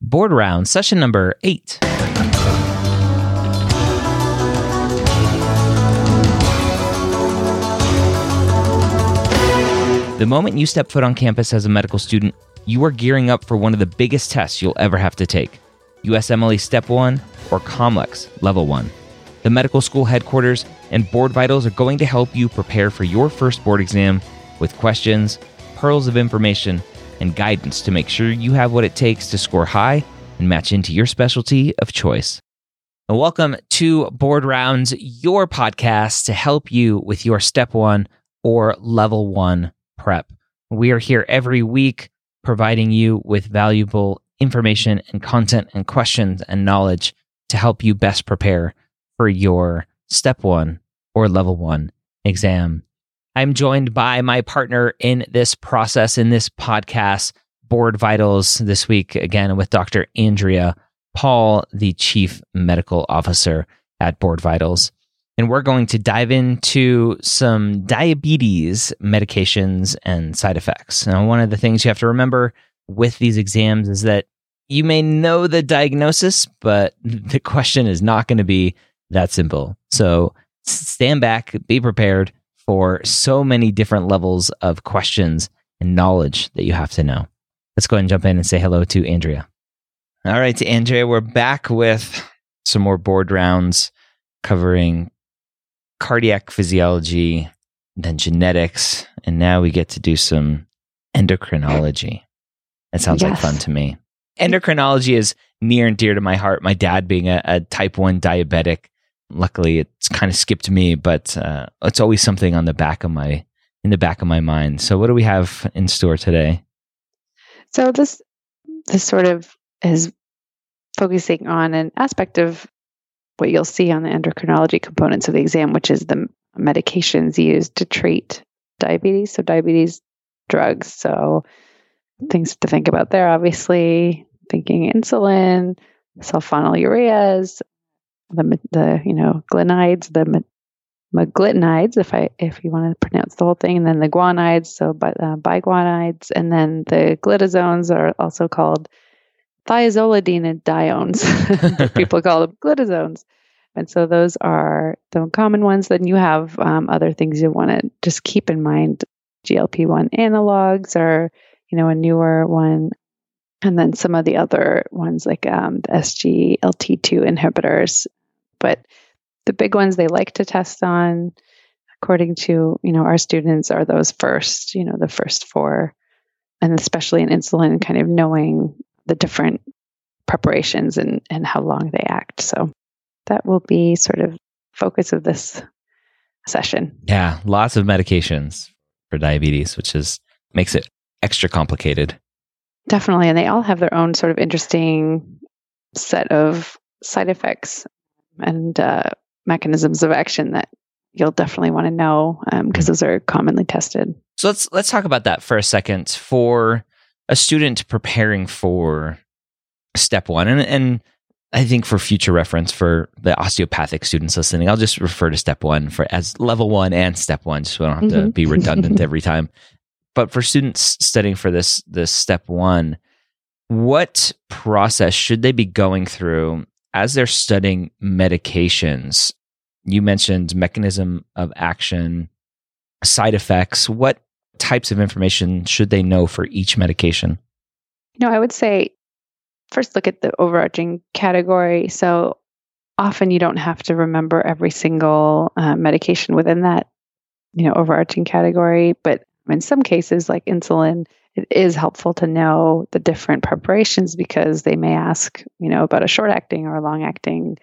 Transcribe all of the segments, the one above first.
Board round, session number eight. The moment you step foot on campus as a medical student, you are gearing up for one of the biggest tests you'll ever have to take USMLE Step 1 or COMLEX Level 1. The medical school headquarters and Board Vitals are going to help you prepare for your first board exam with questions, pearls of information, and guidance to make sure you have what it takes to score high and match into your specialty of choice. Welcome to Board Rounds, your podcast to help you with your Step 1 or Level 1 prep. We are here every week providing you with valuable information and content and questions and knowledge to help you best prepare for your step one or level one exam. I'm joined by my partner in this process, in this podcast, Board Vitals, this week again with Dr. Andrea Paul, the Chief Medical Officer at Board Vitals. And we're going to dive into some diabetes medications and side effects. Now, one of the things you have to remember with these exams is that you may know the diagnosis, but the question is not going to be that simple. So stand back, be prepared for so many different levels of questions and knowledge that you have to know. Let's go ahead and jump in and say hello to Andrea. All right, Andrea, we're back with some more board rounds covering cardiac physiology, then genetics, and now we get to do some endocrinology. That sounds yes. like fun to me. Endocrinology is near and dear to my heart. My dad being a, a type 1 diabetic, luckily it's kind of skipped me, but uh, it's always something on the back of my in the back of my mind. So what do we have in store today? So this this sort of is focusing on an aspect of what you'll see on the endocrinology components of the exam, which is the medications used to treat diabetes. So, diabetes drugs. So, things to think about there, obviously, thinking insulin, sulfonylureas, the, the you know, glinides, the meglitinides, if I if you want to pronounce the whole thing, and then the guanides, so uh, biguanides, and then the glitazones are also called thiazolidinediones. People call them glitazones. And so those are the common ones. Then you have um, other things you want to just keep in mind. GLP 1 analogs are, you know, a newer one. And then some of the other ones like um, the SGLT2 inhibitors. But the big ones they like to test on, according to, you know, our students are those first, you know, the first four. And especially in insulin, kind of knowing the different preparations and, and how long they act. So that will be sort of focus of this session. Yeah, lots of medications for diabetes, which is makes it extra complicated. Definitely, and they all have their own sort of interesting set of side effects and uh, mechanisms of action that you'll definitely want to know because um, mm-hmm. those are commonly tested. So let's let's talk about that for a second. For a student preparing for step one, and and I think for future reference for the osteopathic students listening, I'll just refer to step one for as level one and step one, so I don't have mm-hmm. to be redundant every time. But for students studying for this this step one, what process should they be going through as they're studying medications? You mentioned mechanism of action, side effects. What types of information should they know for each medication? You know, I would say first look at the overarching category. So often you don't have to remember every single uh, medication within that, you know, overarching category. But in some cases, like insulin, it is helpful to know the different preparations because they may ask, you know, about a short acting or a long acting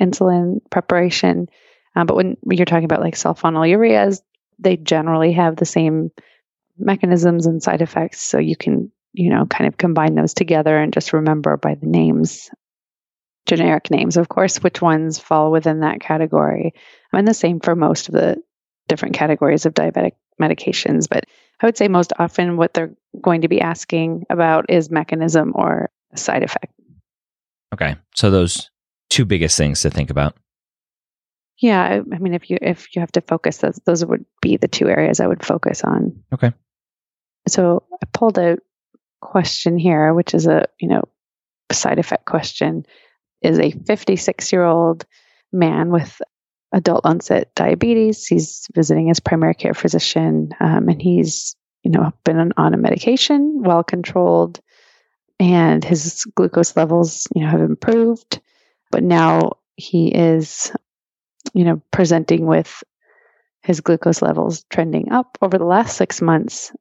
insulin preparation. Uh, but when, you're talking about like sulfonylureas, they generally have the same mechanisms and side effects. So you can, you know, kind of combine those together and just remember by the names, generic names, of course, which ones fall within that category. And the same for most of the different categories of diabetic medications. But I would say most often what they're going to be asking about is mechanism or side effect. Okay. So those two biggest things to think about. Yeah, I, I mean, if you if you have to focus, those those would be the two areas I would focus on. Okay. So I pulled a question here, which is a you know side effect question is a 56 year old man with adult onset diabetes. He's visiting his primary care physician, um, and he's you know been on a medication, well controlled, and his glucose levels you know have improved. But now he is you know presenting with his glucose levels trending up over the last six months,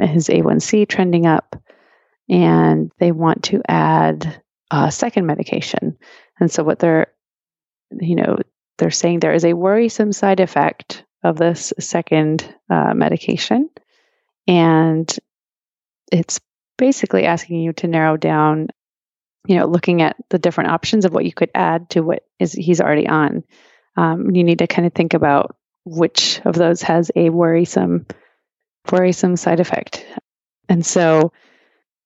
his A1C trending up, and they want to add a second medication. And so, what they're, you know, they're saying there is a worrisome side effect of this second uh, medication. And it's basically asking you to narrow down, you know, looking at the different options of what you could add to what is he's already on. Um, you need to kind of think about which of those has a worrisome worrisome side effect. And so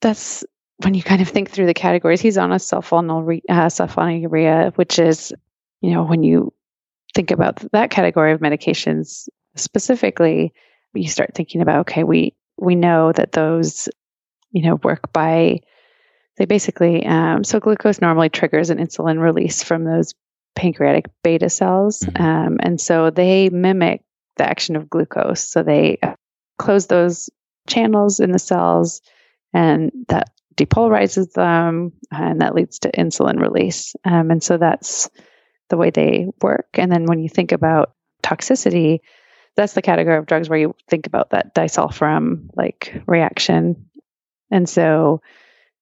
that's when you kind of think through the categories. He's on a uh, sulfonylurea, which is, you know, when you think about that category of medications specifically, you start thinking about okay, we we know that those, you know, work by they basically um, so glucose normally triggers an insulin release from those pancreatic beta cells, mm-hmm. um, and so they mimic the action of glucose. So they close those channels in the cells, and that depolarizes them, and that leads to insulin release. Um, and so that's the way they work. And then when you think about toxicity, that's the category of drugs where you think about that disulfiram like reaction. And so,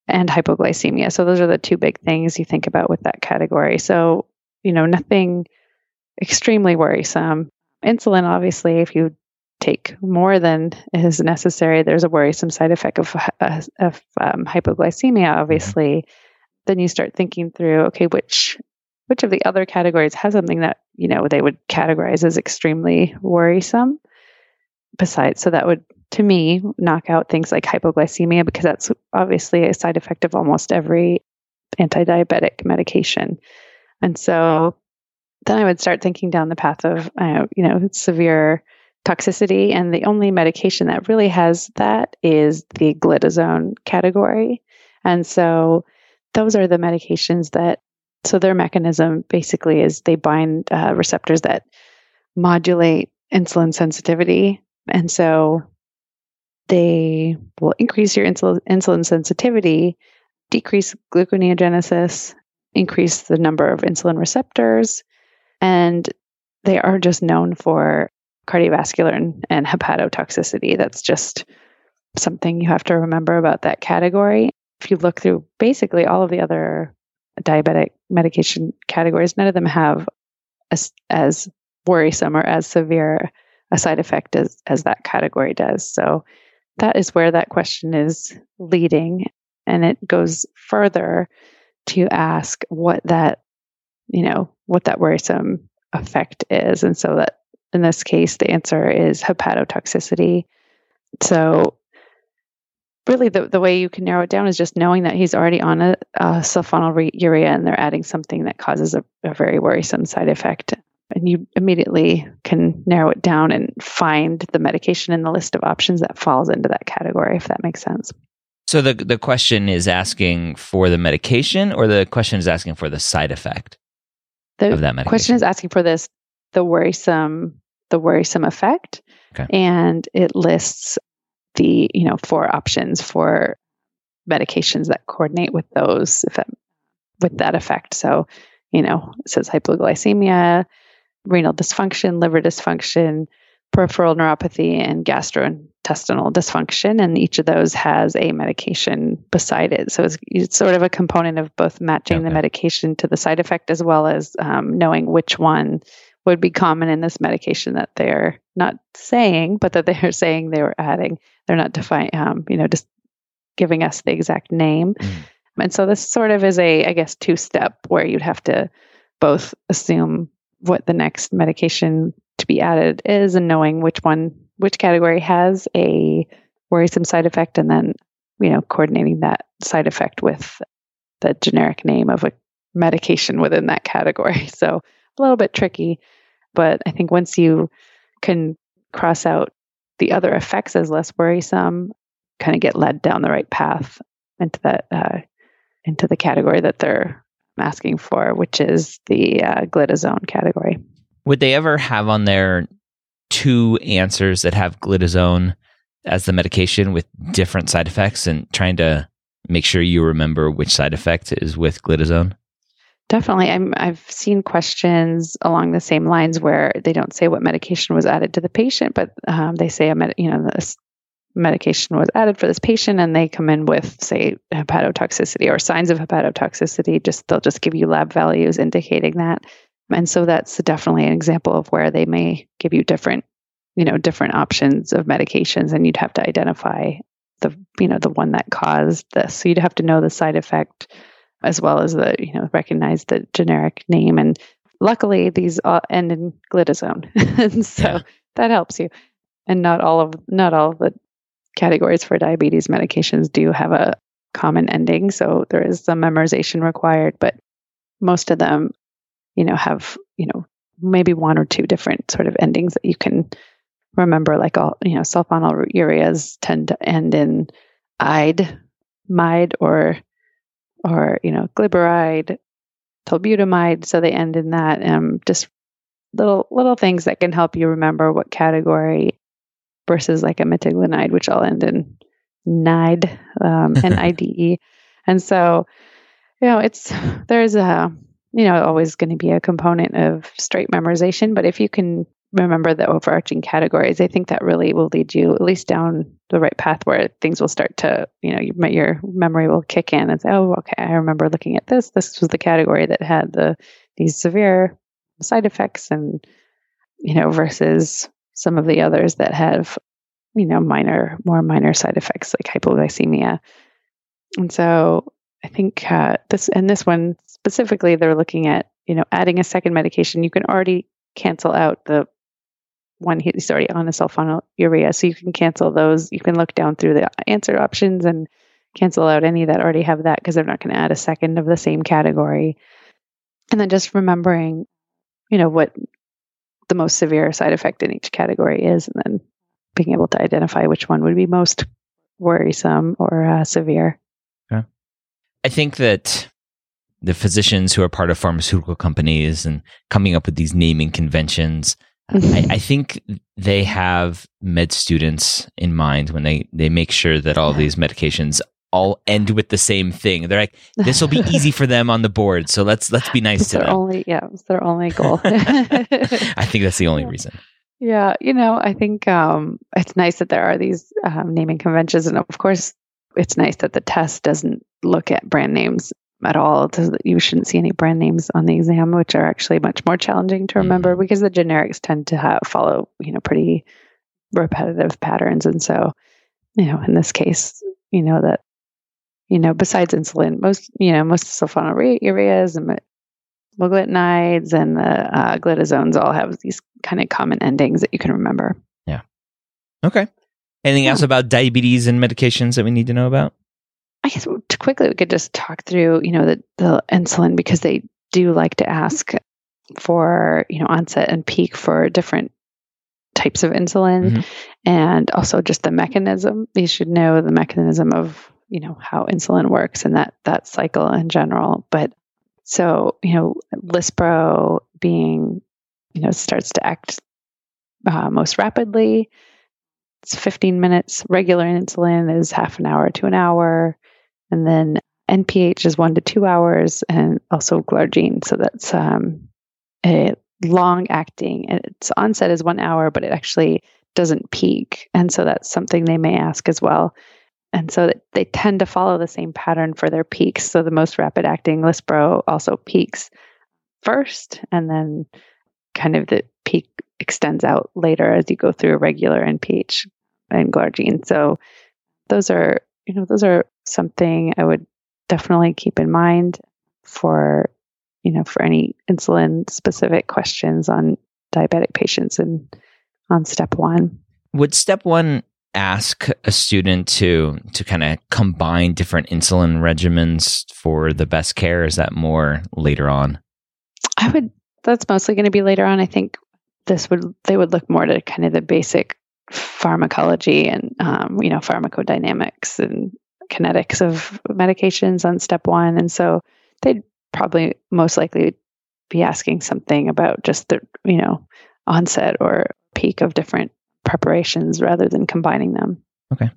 and hypoglycemia. So those are the two big things you think about with that category. So, you know, nothing extremely worrisome. Insulin, obviously, if you take more than is necessary, there's a worrisome side effect of, uh, of um, hypoglycemia, obviously. Then you start thinking through, okay, which which of the other categories has something that you know they would categorize as extremely worrisome? Besides so that would to me knock out things like hypoglycemia because that's obviously a side effect of almost every anti-diabetic medication. And so then i would start thinking down the path of uh, you know severe toxicity. And the only medication that really has that is the glitazone category. And so those are the medications that so their mechanism basically is they bind uh, receptors that modulate insulin sensitivity. And so they will increase your insul- insulin sensitivity, decrease gluconeogenesis, increase the number of insulin receptors, and they are just known for cardiovascular and, and hepatotoxicity. That's just something you have to remember about that category. If you look through basically all of the other diabetic medication categories, none of them have as, as worrisome or as severe a side effect as, as that category does. So that is where that question is leading. And it goes further to ask what that, you know, what that worrisome effect is. And so that in this case, the answer is hepatotoxicity. So really the, the way you can narrow it down is just knowing that he's already on a, a sulfonylurea and they're adding something that causes a, a, very worrisome side effect. And you immediately can narrow it down and find the medication in the list of options that falls into that category, if that makes sense. So the the question is asking for the medication, or the question is asking for the side effect the of that medication. question is asking for this the worrisome the worrisome effect, okay. and it lists the you know four options for medications that coordinate with those if that, with that effect. So, you know, it says hypoglycemia, renal dysfunction, liver dysfunction, peripheral neuropathy, and gastrointestinal dysfunction. And each of those has a medication beside it. So it's, it's sort of a component of both matching okay. the medication to the side effect as well as um, knowing which one would be common in this medication that they're not saying, but that they're saying they were adding. They're not defining, um, you know, just giving us the exact name. Mm. And so this sort of is a, I guess, two step where you'd have to both assume what the next medication to be added is and knowing which one, which category has a worrisome side effect, and then, you know, coordinating that side effect with the generic name of a medication within that category. So a little bit tricky, but I think once you can cross out the other effects as less worrisome, kind of get led down the right path into that uh, into the category that they're asking for, which is the uh, glitazone category. Would they ever have on there two answers that have glitazone as the medication with different side effects and trying to make sure you remember which side effect is with glitazone? Definitely. I'm, I've seen questions along the same lines where they don't say what medication was added to the patient, but um, they say a med- you know this medication was added for this patient, and they come in with say hepatotoxicity or signs of hepatotoxicity. Just they'll just give you lab values indicating that, and so that's definitely an example of where they may give you different you know different options of medications, and you'd have to identify the you know the one that caused this. So you'd have to know the side effect as well as the you know recognize the generic name. And luckily these all end in glitazone and so yeah. that helps you. And not all of not all of the categories for diabetes medications do have a common ending. So there is some memorization required but most of them you know have you know maybe one or two different sort of endings that you can remember like all you know sulfonylureas tend to end in ide mide or or you know glyburide, tolbutamide. So they end in that. Um, just little little things that can help you remember what category versus like a meglitinide, which I'll end in NIDE, um, N-I-D-E. and so, you know, it's there's a you know always going to be a component of straight memorization, but if you can remember the overarching categories, I think that really will lead you at least down the right path where things will start to, you know, your, your memory will kick in and say, oh, okay, I remember looking at this. This was the category that had the these severe side effects, and you know, versus some of the others that have, you know, minor, more minor side effects like hypoglycemia. And so I think uh, this and this one specifically, they're looking at, you know, adding a second medication. You can already cancel out the one he's already on a sulfonylurea. So you can cancel those. You can look down through the answer options and cancel out any that already have that because they're not going to add a second of the same category. And then just remembering, you know, what the most severe side effect in each category is, and then being able to identify which one would be most worrisome or uh, severe. Yeah. I think that the physicians who are part of pharmaceutical companies and coming up with these naming conventions I, I, think they have med students in mind when they, they make sure that all these medications all end with the same thing. They're like, this will be easy for them on the board. So let's let's be nice to them. Only, yeah, it's their only goal. I think that's the only reason. Yeah, you know, I think um, it's nice that there are these um, naming conventions, and of course, it's nice that the test doesn't look at brand names at all. You shouldn't see any brand names on the exam, which are actually much more challenging to remember mm-hmm. because the generics tend to have, follow, you know, pretty repetitive patterns. And so, you know, in this case, you know that, you know, besides insulin, most, you know, most sulfonylureas and meglitinides and the uh, glitazones all have these kind of common endings that you can remember. Yeah. Okay. Anything yeah. else about diabetes and medications that we need to know about? I guess quickly we could just talk through, you know, the, the insulin because they do like to ask for, you know, onset and peak for different types of insulin mm-hmm. and also just the mechanism. You should know the mechanism of, you know, how insulin works and that that cycle in general. But so, you know, Lispro being, you know, starts to act uh, most rapidly. It's 15 minutes. Regular insulin is half an hour to an hour. And then NPH is one to two hours, and also glargine. So that's um, a long acting. Its onset is one hour, but it actually doesn't peak. And so that's something they may ask as well. And so they tend to follow the same pattern for their peaks. So the most rapid acting Lispro also peaks first, and then kind of the peak extends out later as you go through regular NPH and glargine. So those are you know, those are something I would definitely keep in mind for, you know, for any insulin specific questions on diabetic patients and on step one. Would step one ask a student to to kind of combine different insulin regimens for the best care? Is that more later on? I would that's mostly going to be later on. I think this would they would look more to kind of the basic pharmacology and um, you know pharmacodynamics and kinetics of medications on step one. And so they'd probably most likely be asking something about just the, you know, onset or peak of different preparations rather than combining them. Okay.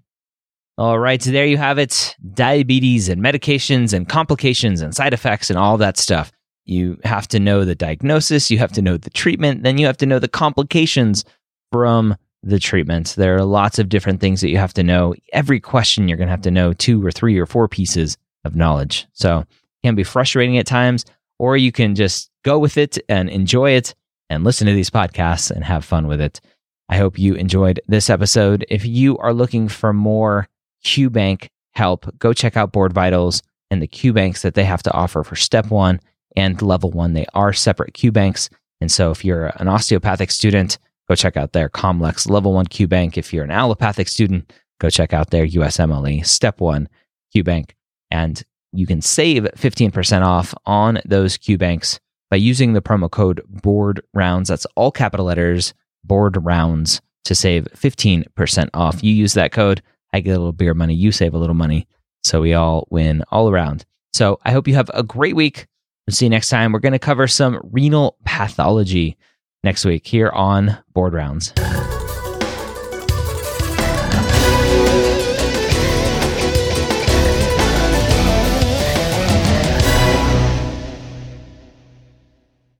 All right, so there you have it diabetes and medications and complications and side effects and all that stuff. You have to know the diagnosis, you have to know the treatment, then you have to know the complications from the treatments. There are lots of different things that you have to know. Every question you're going to have to know two or three or four pieces of knowledge. So it can be frustrating at times, or you can just go with it and enjoy it and listen to these podcasts and have fun with it. I hope you enjoyed this episode. If you are looking for more QBank help, go check out Board Vitals and the QBanks that they have to offer for step one and level one. They are separate QBanks. And so if you're an osteopathic student, go check out their Comlex Level 1 QBank. If you're an allopathic student, go check out their USMLE Step 1 QBank. And you can save 15% off on those QBanks by using the promo code BOARD ROUNDS. That's all capital letters, BOARD ROUNDS to save 15% off. You use that code, I get a little beer money, you save a little money. So we all win all around. So I hope you have a great week. We'll see you next time. We're going to cover some renal pathology next week here on Board Rounds.